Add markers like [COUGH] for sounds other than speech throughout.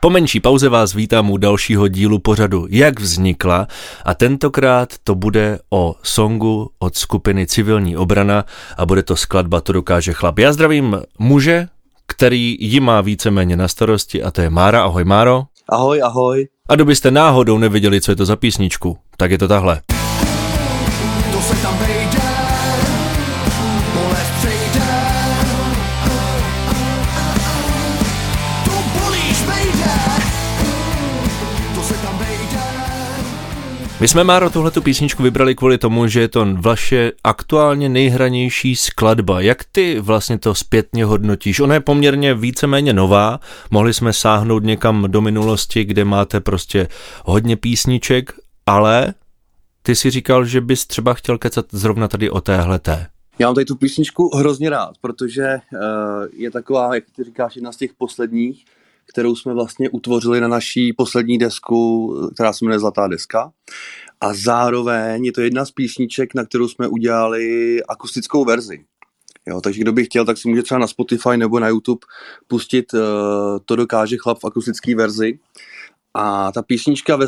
Po menší pauze vás vítám u dalšího dílu pořadu Jak vznikla a tentokrát to bude o songu od skupiny Civilní obrana a bude to skladba To dokáže chlap. Já zdravím muže, který ji má víceméně na starosti a to je Mára. Ahoj Máro. Ahoj, ahoj. A kdybyste náhodou nevěděli, co je to za písničku, tak je to tahle. My jsme, Máro, tuhletu písničku vybrali kvůli tomu, že je to vaše aktuálně nejhranější skladba. Jak ty vlastně to zpětně hodnotíš? Ona je poměrně víceméně nová, mohli jsme sáhnout někam do minulosti, kde máte prostě hodně písniček, ale ty si říkal, že bys třeba chtěl kecat zrovna tady o téhleté. Já mám tady tu písničku hrozně rád, protože uh, je taková, jak ty říkáš, jedna z těch posledních, kterou jsme vlastně utvořili na naší poslední desku, která se jmenuje Zlatá deska. A zároveň je to jedna z písniček, na kterou jsme udělali akustickou verzi. Jo, takže kdo by chtěl, tak si může třeba na Spotify nebo na YouTube pustit uh, To dokáže chlap v akustické verzi. A ta písnička ve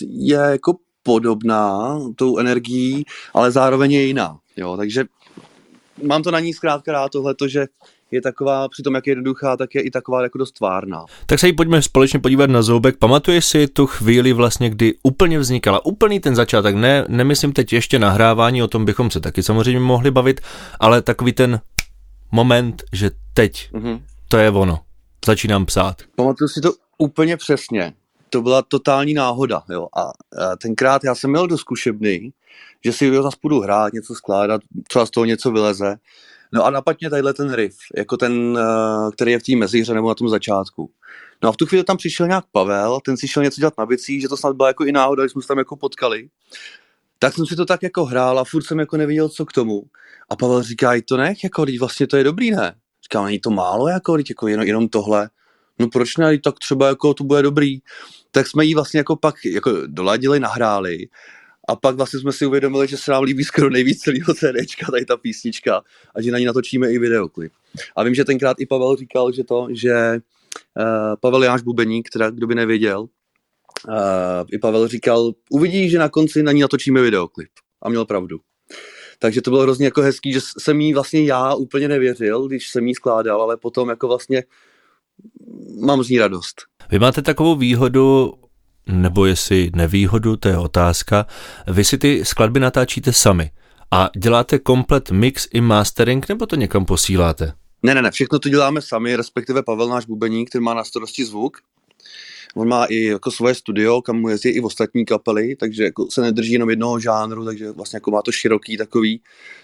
je jako podobná tou energií, ale zároveň je jiná. Jo, takže mám to na ní zkrátka rád tohle, že je taková, přitom jak je jednoduchá, tak je i taková jako dost tvárná. Tak se jí pojďme společně podívat na zoubek. Pamatuješ si tu chvíli vlastně, kdy úplně vznikala, úplný ten začátek, ne, nemyslím teď ještě nahrávání, o tom bychom se taky samozřejmě mohli bavit, ale takový ten moment, že teď mm-hmm. to je ono, začínám psát. Pamatuju si to úplně přesně. To byla totální náhoda, jo. A, a tenkrát já jsem měl do zkušebny, že si jo, zase budu hrát, něco skládat, třeba z toho něco vyleze. No a napadně tadyhle ten riff, jako ten, eh, který je v té mezihře nebo na tom začátku. No a v tu chvíli tam přišel nějak Pavel, ten si šel něco dělat na bicích, že to snad byla jako i náhoda, když jsme se tam jako potkali. Tak jsem si to tak jako hrál a furt jsem jako neviděl, co k tomu. A Pavel říká, i to nech, jako, vlastně to je dobrý, ne? Říká, není to málo, jako, jako jenom, jenom tohle. No proč ne, tak třeba jako to bude dobrý. Tak jsme jí vlastně jako pak jako doladili, nahráli a pak vlastně jsme si uvědomili, že se nám líbí skoro nejvíc celého CDčka, tady ta písnička, a že na ní natočíme i videoklip. A vím, že tenkrát i Pavel říkal, že to, že uh, Pavel Jáš Bubeník, teda kdo by nevěděl, uh, i Pavel říkal, uvidí, že na konci na ní natočíme videoklip. A měl pravdu. Takže to bylo hrozně jako hezký, že jsem jí vlastně já úplně nevěřil, když jsem jí skládal, ale potom jako vlastně mám z ní radost. Vy máte takovou výhodu nebo jestli nevýhodu, to je otázka. Vy si ty skladby natáčíte sami a děláte komplet mix i mastering, nebo to někam posíláte? Ne, ne, ne, všechno to děláme sami, respektive Pavel, náš bubeník, který má na starosti zvuk, On má i jako svoje studio, kam mu jezdí i ostatní kapely, takže jako se nedrží jenom jednoho žánru, takže vlastně jako má to široký takový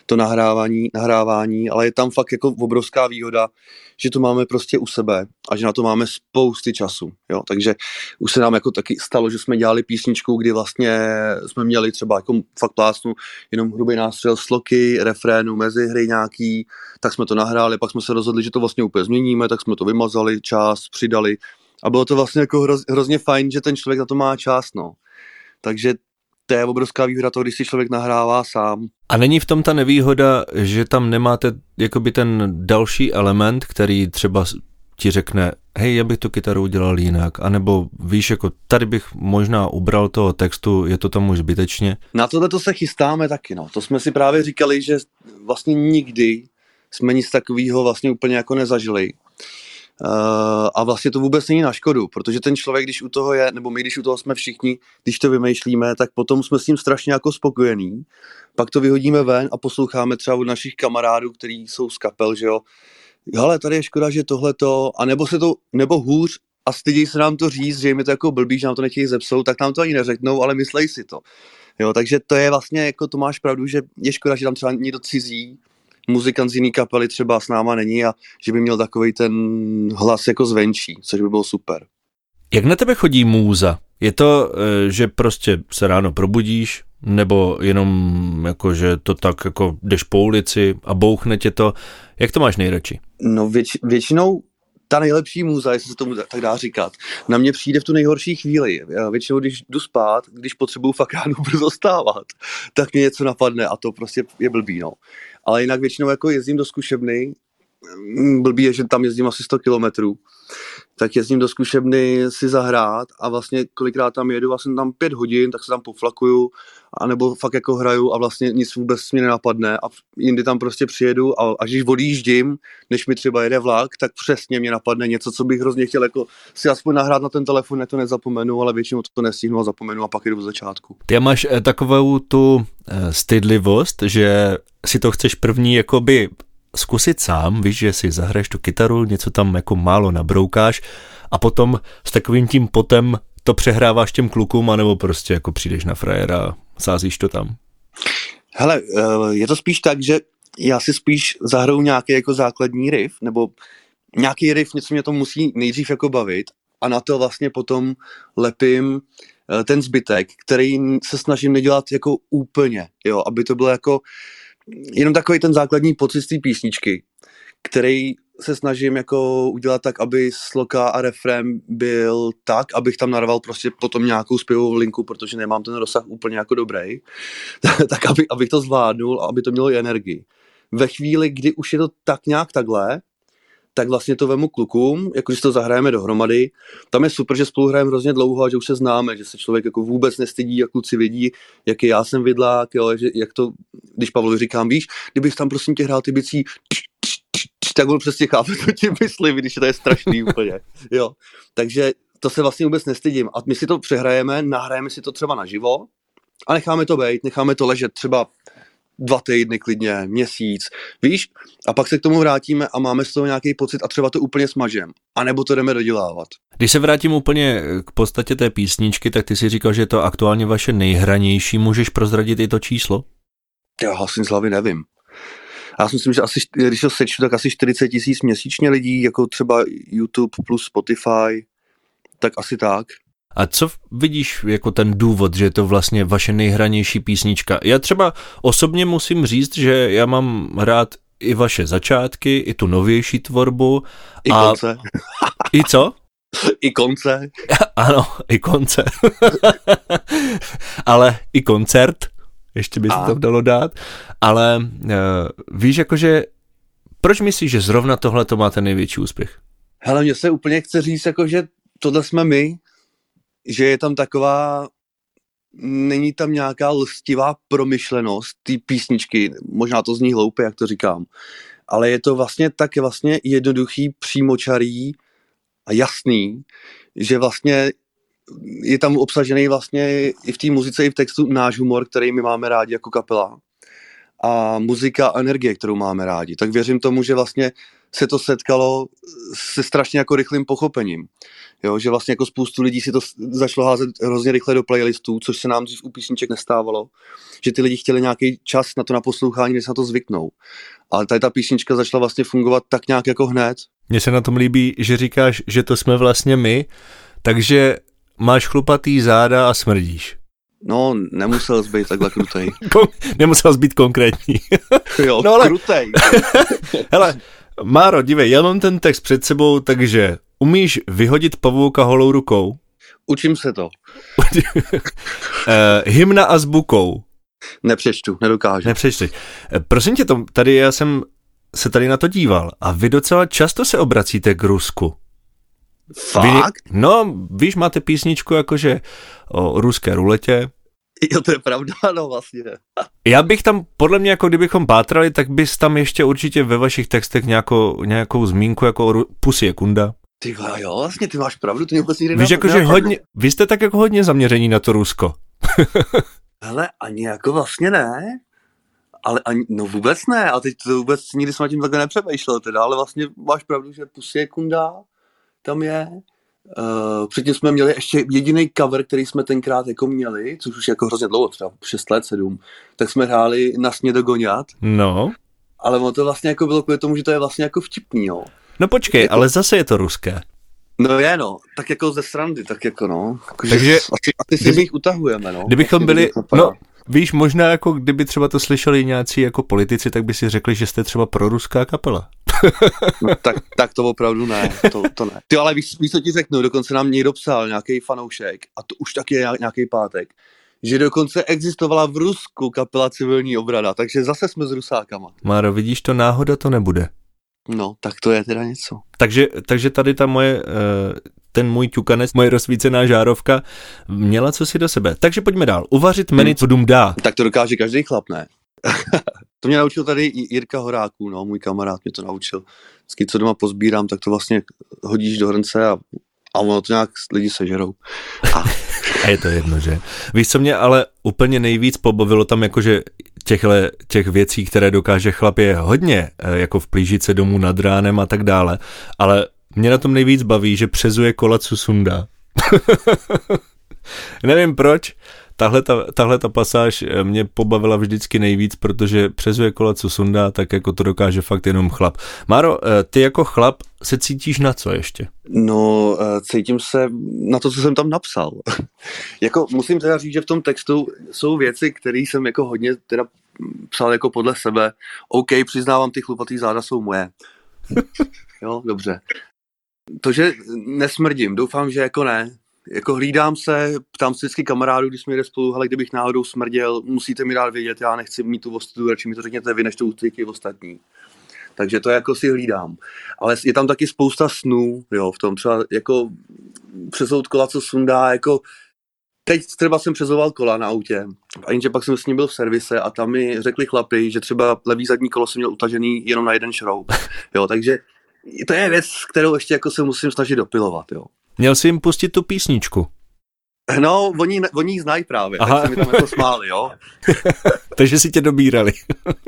to nahrávání, nahrávání, ale je tam fakt jako obrovská výhoda, že to máme prostě u sebe a že na to máme spousty času, jo, takže už se nám jako taky stalo, že jsme dělali písničku, kdy vlastně jsme měli třeba jako fakt plásnu jenom hrubý nástřel sloky, refrénu, mezihry nějaký, tak jsme to nahráli, pak jsme se rozhodli, že to vlastně úplně změníme, tak jsme to vymazali, čas, přidali, a bylo to vlastně jako hroz, hrozně fajn, že ten člověk na to má čas, no. Takže to je obrovská výhoda toho, když si člověk nahrává sám. A není v tom ta nevýhoda, že tam nemáte jakoby ten další element, který třeba ti řekne, hej, já bych tu kytaru udělal jinak, anebo víš, jako tady bych možná ubral toho textu, je to tam už zbytečně. Na tohle to se chystáme taky, no. To jsme si právě říkali, že vlastně nikdy jsme nic takového vlastně úplně jako nezažili. Uh, a vlastně to vůbec není na škodu, protože ten člověk, když u toho je, nebo my, když u toho jsme všichni, když to vymýšlíme, tak potom jsme s tím strašně jako spokojení. Pak to vyhodíme ven a posloucháme třeba od našich kamarádů, kteří jsou z kapel, že jo, hele, tady je škoda, že tohle to, a nebo se to, nebo hůř, a stydí se nám to říct, že jim je to jako blbý, že nám to nechtějí zepsou, tak nám to ani neřeknou, ale myslej si to. Jo, takže to je vlastně, jako to máš pravdu, že je škoda, že tam třeba někdo cizí muzikant z jiný kapely třeba s náma není a že by měl takový ten hlas jako zvenčí, což by bylo super. Jak na tebe chodí můza? Je to, eh, že prostě se ráno probudíš, nebo jenom jako, že to tak jako jdeš po ulici a bouchne tě to. Jak to máš nejradši? No věč, většinou ta nejlepší můza, jestli se tomu tak dá říkat, na mě přijde v tu nejhorší chvíli. Já většinou, když jdu spát, když potřebuju fakt ráno brzo stávat, tak mě něco napadne a to prostě je blbý, no ale jinak většinou jako jezdím do zkušebny, blbý je, že tam jezdím asi 100 kilometrů, tak jezdím do zkušebny si zahrát a vlastně kolikrát tam jedu, vlastně tam pět hodin, tak se tam poflakuju, anebo fakt jako hraju a vlastně nic vůbec mě nenapadne a jindy tam prostě přijedu a až když odjíždím, než mi třeba jede vlak, tak přesně mě napadne něco, co bych hrozně chtěl jako si aspoň nahrát na ten telefon, ne to nezapomenu, ale většinou to nestihnu a zapomenu a pak jdu do začátku. Ty máš eh, takovou tu eh, stydlivost, že si to chceš první jakoby zkusit sám, víš, že si zahraješ tu kytaru, něco tam jako málo nabroukáš a potom s takovým tím potem to přehráváš těm klukům, anebo prostě jako přijdeš na frajera a sázíš to tam? Hele, eh, je to spíš tak, že já si spíš zahraju nějaký jako základní riff, nebo nějaký riff, něco mě to musí nejdřív jako bavit a na to vlastně potom lepím eh, ten zbytek, který se snažím nedělat jako úplně, jo, aby to bylo jako jenom takový ten základní pocit z té písničky, který se snažím jako udělat tak, aby sloka a refrém byl tak, abych tam narval prostě potom nějakou zpěvovou linku, protože nemám ten rozsah úplně jako dobrý, [LAUGHS] tak aby, abych to zvládnul a aby to mělo i energii. Ve chvíli, kdy už je to tak nějak takhle, tak vlastně to vemu klukům, jako když to zahrajeme dohromady. Tam je super, že spolu hrajeme hrozně dlouho a že už se známe, že se člověk jako vůbec nestydí, jak kluci vidí, jaký já jsem vidlák, jo, že, jak to, když Pavlovi říkám, víš, kdybych tam prosím tě hrál ty bicí, tak on přesně chápe, co ti myslím, když to je strašný úplně, jo. Takže to se vlastně vůbec nestydím. A my si to přehrajeme, nahrajeme si to třeba naživo a necháme to být, necháme to ležet třeba dva týdny klidně, měsíc, víš? A pak se k tomu vrátíme a máme z toho nějaký pocit a třeba to úplně smažem. A nebo to jdeme dodělávat. Když se vrátím úplně k podstatě té písničky, tak ty si říkal, že je to aktuálně vaše nejhranější. Můžeš prozradit i to číslo? Já asi z hlavy nevím. Já si myslím, že asi, když to sečtu, tak asi 40 tisíc měsíčně lidí, jako třeba YouTube plus Spotify, tak asi tak. A co vidíš jako ten důvod, že je to vlastně vaše nejhranější písnička? Já třeba osobně musím říct, že já mám rád i vaše začátky, i tu novější tvorbu. I a... konce. I co? I konce. [LAUGHS] ano, i konce. [LAUGHS] Ale i koncert, ještě by se to dalo dát. Ale uh, víš, jakože, proč myslíš, že zrovna tohle to má ten největší úspěch? Hele, mně se úplně chce říct, jako, že tohle jsme my, že je tam taková, není tam nějaká lstivá promyšlenost té písničky, možná to zní hloupě, jak to říkám, ale je to vlastně tak vlastně jednoduchý, přímočarý a jasný, že vlastně je tam obsažený vlastně i v té muzice, i v textu náš humor, který my máme rádi jako kapela a muzika a energie, kterou máme rádi. Tak věřím tomu, že vlastně se to setkalo se strašně jako rychlým pochopením. Jo, že vlastně jako spoustu lidí si to začalo házet hrozně rychle do playlistů, což se nám dřív u písniček nestávalo. Že ty lidi chtěli nějaký čas na to na poslouchání, než se na to zvyknou. Ale tady ta písnička začala vlastně fungovat tak nějak jako hned. Mně se na tom líbí, že říkáš, že to jsme vlastně my, takže máš chlupatý záda a smrdíš. No, nemusel jsi být takhle krutej. [LAUGHS] nemusel jsi být konkrétní. jo, no, ale... krutej. [LAUGHS] Hele, Máro, dívej, já mám ten text před sebou, takže umíš vyhodit pavouka holou rukou? Učím se to. uh, [LAUGHS] hymna a s bukou. Nepřečtu, nedokážu. Nepřečtu. Eh, prosím tě, to, tady já jsem se tady na to díval a vy docela často se obracíte k Rusku. Fakt? Vy, no, víš, máte písničku jakože o ruské ruletě. Jo, to je pravda, [LAUGHS] no vlastně. Já bych tam, podle mě, jako kdybychom pátrali, tak bys tam ještě určitě ve vašich textech nějakou, nějakou zmínku jako Pusy je kunda. Ty jo, vlastně, ty máš pravdu, to mě vůbec nikdy Víš, jako, že hodně, vy jste tak jako hodně zaměření na to Rusko. [LAUGHS] Hele, ani jako vlastně ne. Ale ani, no vůbec ne, a teď to vůbec nikdy jsem na tím takhle nepřemýšlel teda, ale vlastně máš pravdu, že Pusy je kunda, tam je. Uh, předtím jsme měli ještě jediný cover, který jsme tenkrát jako měli, což už jako hrozně dlouho, třeba 6 let, 7, tak jsme hráli na sně dogoňat. No. Ale ono to vlastně jako bylo kvůli tomu, že to je vlastně jako vtipný, jo. No počkej, jako... ale zase je to ruské. No je no, tak jako ze srandy, tak jako no. Jako, Takže asi, asi si kdyby, utahujeme, no. Kdybychom byli, no, víš, možná jako kdyby třeba to slyšeli nějací jako politici, tak by si řekli, že jste třeba proruská kapela. no, tak, tak to opravdu ne, to, to ne. Ty ale víš, víš, co ti řeknu, dokonce nám někdo psal, nějaký fanoušek, a to už taky je nějaký pátek, že dokonce existovala v Rusku kapela civilní obrana, takže zase jsme s Rusákama. Máro, vidíš, to náhoda to nebude. No, tak to je teda něco. Takže, takže tady ta moje, eh, ten můj ťukanec, moje rozsvícená žárovka měla co si do sebe. Takže pojďme dál. Uvařit menu, co dům dá. Tak to dokáže každý chlap, ne? [LAUGHS] to mě naučil tady i Jirka Horáků, no, můj kamarád mě to naučil. Vždycky, co doma pozbírám, tak to vlastně hodíš do hrnce a, a ono to nějak lidi sežerou. A... a je to jedno, že? Víš, co mě ale úplně nejvíc pobavilo tam, jakože těchhle, těch věcí, které dokáže chlap je hodně, eh, jako v plížice domů nad ránem a tak dále, ale mě na tom nejvíc baví, že přezuje kola, co sundá. [LAUGHS] [LAUGHS] Nevím proč, tahle ta, tahle ta pasáž eh, mě pobavila vždycky nejvíc, protože přezuje kola, co sundá, tak jako to dokáže fakt jenom chlap. Máro, eh, ty jako chlap se cítíš na co ještě? No, eh, cítím se na to, co jsem tam napsal. [LAUGHS] jako musím teda říct, že v tom textu jsou věci, které jsem jako hodně teda psal jako podle sebe. OK, přiznávám, ty chlupatý záda jsou moje. [LAUGHS] jo, dobře. To, že nesmrdím, doufám, že jako ne jako hlídám se, ptám se vždycky kamarádů, když jsme jde spolu, ale kdybych náhodou smrděl, musíte mi dát vědět, já nechci mít tu ostudu, radši mi to řekněte vy, než to ucítí ostatní. Takže to jako si hlídám. Ale je tam taky spousta snů, jo, v tom třeba jako přesout kola, co sundá, jako teď třeba jsem přezoval kola na autě, a jenže pak jsem s ním byl v servise a tam mi řekli chlapi, že třeba levý zadní kolo jsem měl utažený jenom na jeden šroub. Jo, takže to je věc, kterou ještě jako se musím snažit dopilovat, jo. Měl jsi jim pustit tu písničku. No, oni, oni ji znají právě, Aha. tak se mi tam jako smáli, jo. [LAUGHS] Takže si tě dobírali.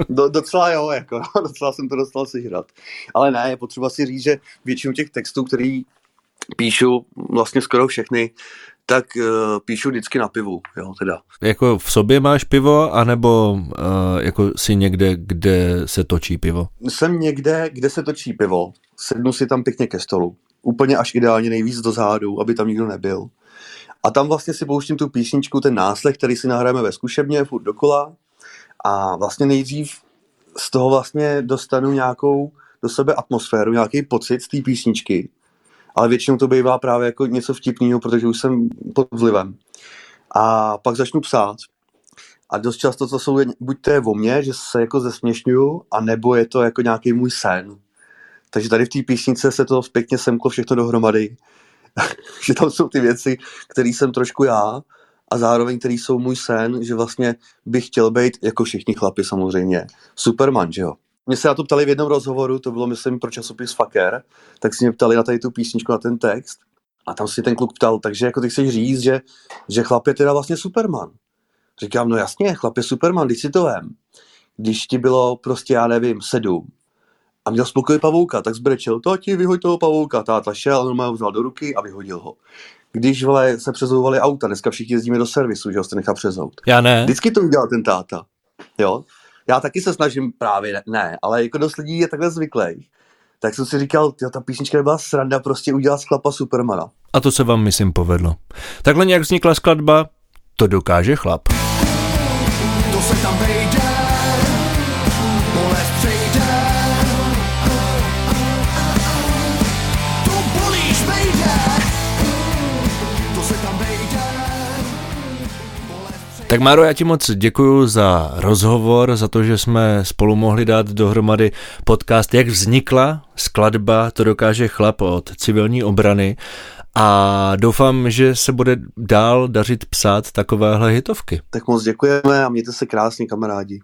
Do, docela jo, jako, [LAUGHS] docela jsem to dostal si hrát. Ale ne, je potřeba si říct, že většinu těch textů, který píšu, vlastně skoro všechny, tak uh, píšu vždycky na pivu, jo, teda. Jako v sobě máš pivo, anebo uh, jako si někde, kde se točí pivo? Jsem někde, kde se točí pivo, sednu si tam pěkně ke stolu úplně až ideálně nejvíc do zádu, aby tam nikdo nebyl. A tam vlastně si pouštím tu písničku, ten náslech, který si nahrajeme ve zkušebně, furt dokola. A vlastně nejdřív z toho vlastně dostanu nějakou do sebe atmosféru, nějaký pocit z té písničky. Ale většinou to bývá právě jako něco vtipného, protože už jsem pod vlivem. A pak začnu psát. A dost často to jsou, buď to je o mně, že se jako zesměšňuju, a nebo je to jako nějaký můj sen. Takže tady v té písnice se to pěkně semklo všechno dohromady. [LAUGHS] že tam jsou ty věci, které jsem trošku já a zároveň který jsou můj sen, že vlastně bych chtěl být, jako všichni chlapi samozřejmě, Superman, že jo. Mě se na to ptali v jednom rozhovoru, to bylo myslím pro časopis Faker, tak si mě ptali na tady tu písničku, na ten text a tam si ten kluk ptal, takže jako ty chceš říct, že, že chlap je teda vlastně Superman. Říkám, no jasně, chlap je Superman, když si to vem. Když ti bylo prostě, já nevím, sedm, a měl spokoj pavouka, tak zbrečel, to ti vyhoď toho pavouka. Táta šel a normálně vzal do ruky a vyhodil ho. Když vole, se přezouvali auta, dneska všichni jezdíme do servisu, že ho jste nechá přezout. Já ne. Vždycky to udělal ten táta. Jo? Já taky se snažím právě, ne, ale jako dost lidí je takhle zvyklý. Tak jsem si říkal, jo, ta písnička byla sranda prostě udělat sklapa Supermana. A to se vám, myslím, povedlo. Takhle nějak vznikla skladba, to dokáže chlap. Tak Máro, já ti moc děkuji za rozhovor, za to, že jsme spolu mohli dát dohromady podcast, jak vznikla skladba To dokáže chlap od civilní obrany a doufám, že se bude dál dařit psát takovéhle hitovky. Tak moc děkujeme a mějte se krásně, kamarádi.